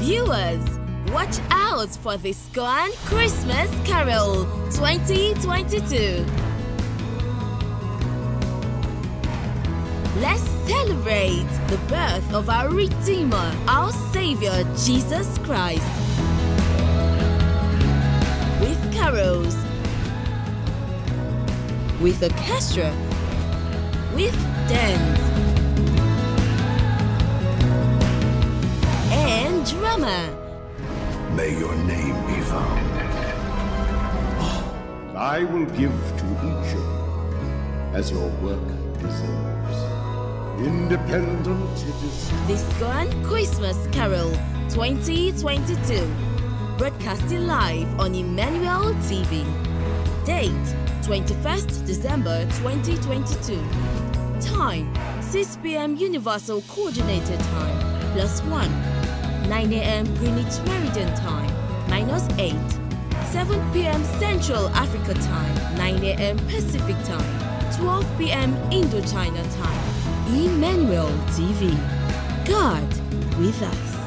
Viewers, watch out for the SCOAN Christmas Carol 2022. Let's celebrate the birth of our Redeemer, our Savior, Jesus Christ. With carols, with orchestra, with dance, May your name be found. I will give to each of you as your work deserves. Independent it is. The SCOAN Christmas Carol 2022. Broadcasting live on Emmanuel TV. Date 21st December 2022. Time 6 p.m. Universal Coordinated Time plus 1. 9 a.m. Greenwich Meridian Time minus 8. 7 p.m. Central Africa Time, 9 a.m. Pacific Time, 12 p.m. Indochina Time. Emmanuel TV. God with us.